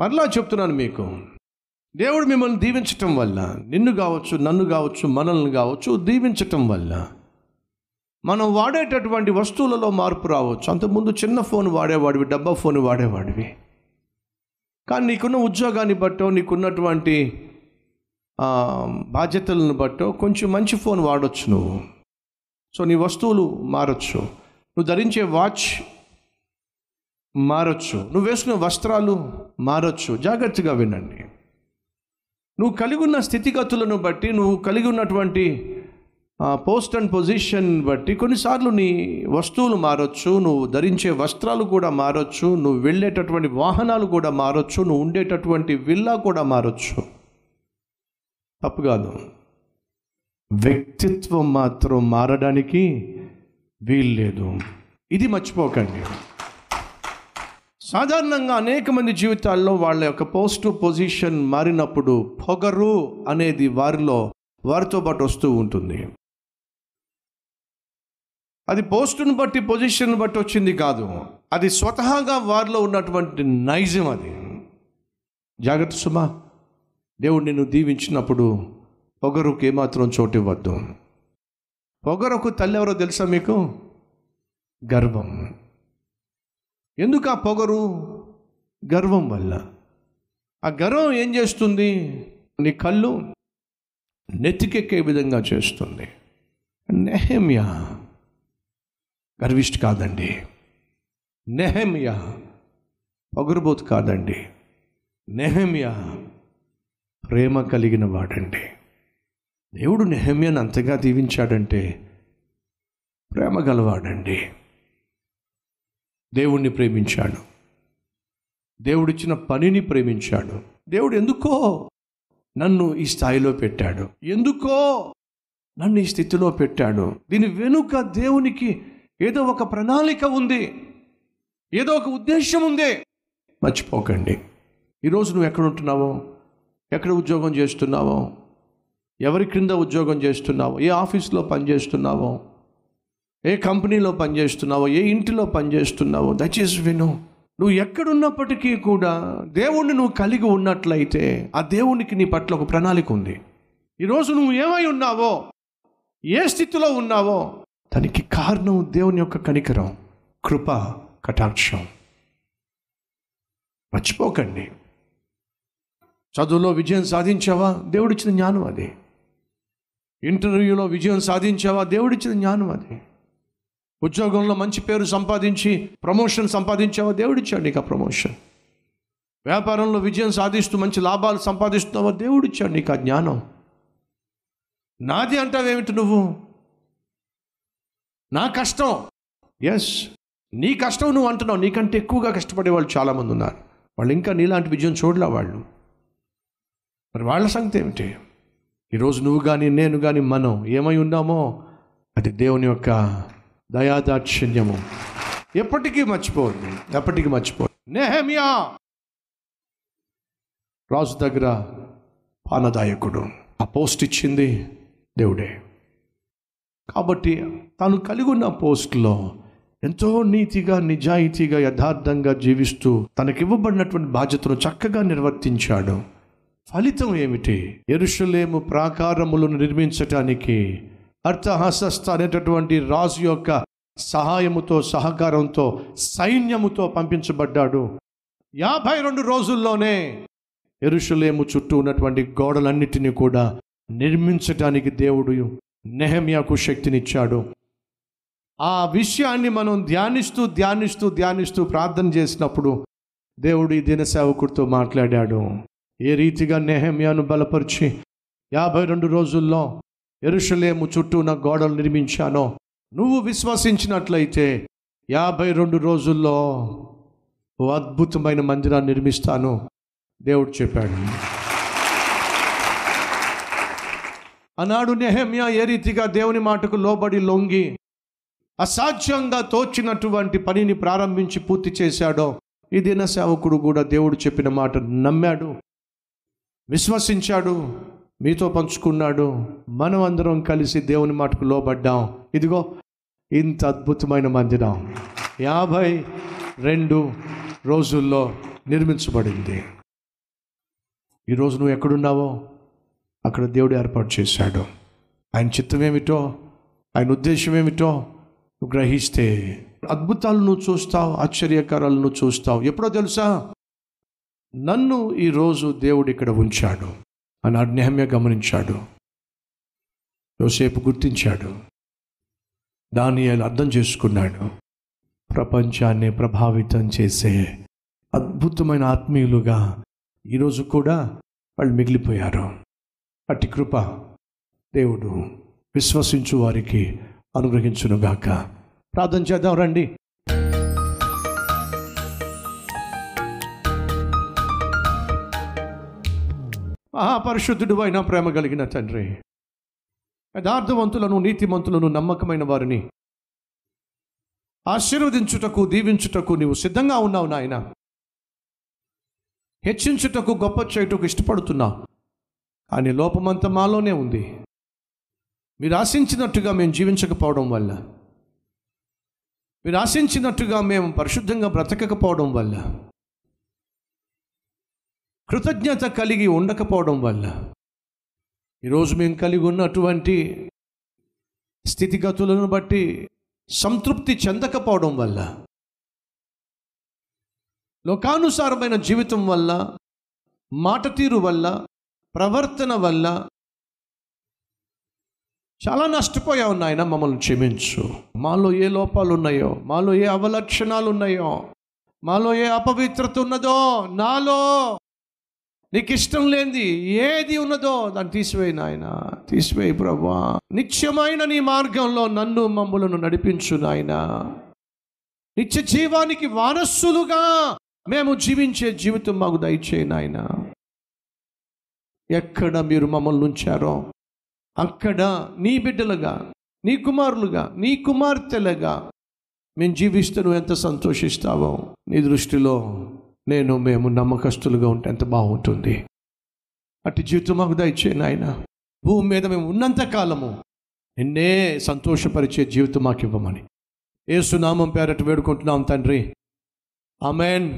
మరలా చెప్తున్నాను మీకు. దేవుడు మిమ్మల్ని దీవించటం వల్ల నిన్ను కావచ్చు నన్ను కావచ్చు మనల్ని కావచ్చు దీవించటం వల్ల మనం వాడేటటువంటి వస్తువులలో మార్పు రావచ్చు. అంతకుముందు చిన్న ఫోన్ వాడేవాడివి డబ్బా ఫోన్ వాడేవాడివి. కానీ నీకున్న ఉద్యోగాన్ని బట్టో నీకున్నటువంటి బాధ్యతలను బట్టో కొంచెం మంచి ఫోన్ వాడొచ్చు నువ్వు. సో నీ వస్తువులు మారచ్చు. నువ్వు ధరించే వాచ్ మారచ్చు. నువ్వు వేసుకునే వస్త్రాలు మారచ్చు. జాగ్రత్తగా వినండి. నువ్వు కలిగి ఉన్న స్థితిగతులను బట్టి నువ్వు కలిగి ఉన్నటువంటి పోస్ట్ అండ్ పొజిషన్ బట్టి కొన్నిసార్లు నీ వస్తువులు మారచ్చు నువ్వు ధరించే వస్త్రాలు కూడా మారచ్చు నువ్వు వెళ్ళేటటువంటి వాహనాలు కూడా మారచ్చు నువ్వు ఉండేటటువంటి విల్లా కూడా మారచ్చు. తప్పు కాదు. వ్యక్తిత్వం మాత్రం మారడానికి వీల్లేదు. ఇది మర్చిపోకండి. సాధారణంగా అనేక మంది జీవితాల్లో వాళ్ళ యొక్క పోస్ట్ పొజిషన్ మారినప్పుడు పొగరు అనేది వారిలో వారితో పాటు వస్తూ ఉంటుంది. అది పోస్టును బట్టి పొజిషన్ బట్టి వచ్చింది కాదు. అది స్వతహాగా వారిలో ఉన్నటువంటి నైజం అది. జాగ్రత్త సుమా దేవుడు నిన్ను దీవించినప్పుడు పొగరుకు ఏమాత్రం చోటు ఇవ్వద్దు పొగరుకు తల్లి ఎవరో తెలుసా మీకు? గర్వం. ఎందుకు ఆ పొగరు? గర్వం వల్ల. ఆ గర్వం ఏం చేస్తుంది? నీ కళ్ళు నెత్తికెక్కే విధంగా చేస్తుంది. నెహమ్యా. గర్విష్టి కాదండి. నెహమ్యా. పొగరుబోతు కాదండి. నెహమ్యా. ప్రేమ కలిగిన వాడండి. దేవుడు నెహమ్యాను అంతగా దీవించాడంటే ప్రేమ గలవాడండి. దేవుణ్ణి ప్రేమించాడు. దేవుడిచ్చిన పనిని ప్రేమించాడు. దేవుడు ఎందుకో నన్ను ఈ స్థాయిలో పెట్టాడు. ఎందుకో నన్ను ఈ స్థితిలో పెట్టాడు. దీని వెనుక దేవునికి ఏదో ఒక ప్రణాళిక ఉంది. ఏదో ఒక ఉద్దేశం ఉంది. మర్చిపోకండి. ఈరోజు నువ్వు ఎక్కడ ఉంటున్నావో? ఎక్కడ ఉద్యోగం చేస్తున్నావో? ఎవరి క్రింద ఉద్యోగం చేస్తున్నావో? ఏ ఆఫీస్లో పనిచేస్తున్నావో? ఏ కంపెనీలో పనిచేస్తున్నావో ఏ ఇంటిలో పనిచేస్తున్నావో దయచేసి విను నువ్వు ఎక్కడున్నప్పటికీ కూడా దేవుణ్ణి నువ్వు కలిగి ఉన్నట్లయితే ఆ దేవునికి నీ పట్ల ఒక ప్రణాళిక ఉంది. ఈరోజు నువ్వు ఏమై ఉన్నావో ఏ స్థితిలో ఉన్నావో దానికి కారణం దేవుని యొక్క కనికరం కృప కటాక్షం. మర్చిపోకండి. చదువులో విజయం సాధించావా? దేవుడిచ్చిన జ్ఞానం అది. ఇంటర్వ్యూలో విజయం సాధించావా? దేవుడిచ్చిన జ్ఞానం అది. ఉద్యోగంలో మంచి పేరు సంపాదించి ప్రమోషన్ సంపాదించావా? దేవుడిచ్చాడు నీకు ఆ ప్రమోషన్ వ్యాపారంలో విజయం సాధిస్తూ మంచి లాభాలు సంపాదిస్తున్నావా? దేవుడిచ్చాడు నీకు ఆ జ్ఞానం. నాది అంటావేమిటి నువ్వు? నా కష్టం. ఎస్ నీ కష్టం నువ్వు అంటున్నావు. నీకంటే ఎక్కువగా కష్టపడే వాళ్ళు చాలామంది ఉన్నారు. వాళ్ళు ఇంకా నీలాంటి విజయం చూడలే వాళ్ళు. మరి వాళ్ళ సంగతి ఏమిటి? ఈరోజు నువ్వు కానీ నేను కానీ మనం ఏమై ఉన్నామో అది దేవుని యొక్క దయాదాక్షిణ్యము. ఎప్పటికీ మర్చిపోవద్దు. ఎప్పటికీ మర్చిపోవద్దు. నెహమియా! రాజు దగ్గర పానదాయకుడు ఆ పోస్ట్ ఇచ్చింది దేవుడే. కాబట్టి తాను కలిగి ఉన్న పోస్ట్లో ఎంతో నీతిగా నిజాయితీగా యథార్థంగా జీవిస్తూ తనకివ్వబడినటువంటి బాధ్యతను చక్కగా నిర్వర్తించాడు. ఫలితం ఏమిటి? ఎరుషలేము ప్రాకారములను నిర్మించటానికి అర్థహస్త అనేటటువంటి రాజు యొక్క సహాయముతో సహకారంతో సైన్యముతో పంపించబడ్డాడు. యాభై రెండు రోజుల్లోనే ఎరుషులేము చుట్టూ ఉన్నటువంటి గోడలన్నిటినీ కూడా నిర్మించటానికి దేవుడు నెహమ్యాకు శక్తినిచ్చాడు. ఆ విషయాన్ని మనం ధ్యానిస్తూ ధ్యానిస్తూ ధ్యానిస్తూ ప్రార్థన చేసినప్పుడు దేవుడు ఈ దినసేవకుడితో మాట్లాడాడు. ఏ రీతిగా నెహమ్యాను బలపరిచి యాభై రెండు రోజుల్లో ఎరుషలేము చుట్టూ నా గోడలు నిర్మించానో నువ్వు విశ్వసించినట్లయితే యాభై రెండు రోజుల్లో ఓ అద్భుతమైన మందిరాన్ని నిర్మిస్తాను దేవుడు చెప్పాడు. ఆనాడు నెహమ్యా ఏ రీతిగా దేవుని మాటకు లోబడి లొంగి అసాధ్యంగా తోచినటువంటి పనిని ప్రారంభించి పూర్తి చేశాడో ఈ దిన సేవకుడు కూడా దేవుడు చెప్పిన మాట నమ్మాడు విశ్వసించాడు. మీతో పంచుకున్నాడు. మనం అందరం కలిసి దేవుని మాటకు లోబడ్డాం. ఇదిగో ఇంత అద్భుతమైన మందిరం. యాభై రెండు రోజుల్లో నిర్మించబడింది. ఈరోజు నువ్వు ఎక్కడున్నావో అక్కడ దేవుడు ఏర్పాటు చేశాడు. ఆయన చిత్తం ఏమిటో ఆయన ఉద్దేశం ఏమిటో నువ్వు గ్రహిస్తే అద్భుతాలు నువ్వు చూస్తావు ఆశ్చర్యకారాలు నువ్వు చూస్తావు. ఎప్పుడో తెలుసా? నన్ను ఈరోజు దేవుడు ఇక్కడ ఉంచాడు. అని అజ్ఞామ్య గమనించాడు. యోసేపు గుర్తించాడు. దాన్ని ఆయన అర్థం చేసుకున్నాడు. ప్రపంచాన్ని ప్రభావితం చేసే అద్భుతమైన ఆత్మీయులుగా ఈరోజు కూడా వాళ్ళు మిగిలిపోయారు. అట్టి కృప దేవుడు విశ్వసించు వారికి అనుగ్రహించునుగాక. ప్రార్థన చేద్దాం రండి. మహాపరిశుద్ధుడు అయిన ప్రేమ కలిగిన తండ్రి యథార్థవంతులను నీతిమంతులను నమ్మకమైన వారిని ఆశీర్వదించుటకు దీవించుటకు నీవు సిద్ధంగా ఉన్నావు నాయన. హెచ్చించుటకు గొప్ప చేయుటకు ఇష్టపడుతున్నావు కానీ లోపమంతా మాలోనే ఉంది. మీరు ఆశించినట్టుగా మేము జీవించకపోవడం వల్ల మీరు ఆశించినట్టుగా మేము పరిశుద్ధంగా బ్రతకకపోవడం వల్ల కృతజ్ఞత కలిగి ఉండకపోవడం వల్ల ఈరోజు మేము కలిగి ఉన్నటువంటి స్థితిగతులను బట్టి సంతృప్తి చెందకపోవడం వల్ల లోకానుసారమైన జీవితం వల్ల మాట తీరు వల్ల ప్రవర్తన వల్ల చాలా నష్టపోయావు నాయన మమ్మల్ని క్షమించు. మాలో ఏ లోపాలు ఉన్నాయో మాలో ఏ అవలక్షణాలు ఉన్నాయో మాలో ఏ అపవిత్రత ఉన్నదో నాలో నీకు ఇష్టం లేనిది ఏది ఉన్నదో దాన్ని తీసివేయి నాయన. తీసివేయి ప్రభా. నిత్యమైన నీ మార్గంలో నన్ను మమ్ములను నడిపించు నాయన. నిత్య జీవానికి వారసులుగా మేము జీవించే జీవితం మాకు దయచేయి నాయన. ఎక్కడ మీరు మమ్మల్ని ఉంచారో అక్కడ నీ బిడ్డలుగా నీ కుమారులుగా నీ కుమార్తెలుగా మేము జీవిస్తూ నువ్వు ఎంత సంతోషిస్తావో నీ దృష్టిలో నేను మేము నమ్మకస్తులుగా ఉంటే ఎంత బాగుంటుంది. అటు జీవితం మాకు దయచేయండి ఆయన భూమి మీద మేము ఉన్నంత కాలము నిన్నే సంతోషపరిచే జీవితం మాకు ఇవ్వమని. ఏసునామం పేరట వేడుకుంటున్నాం తండ్రి. అమెన్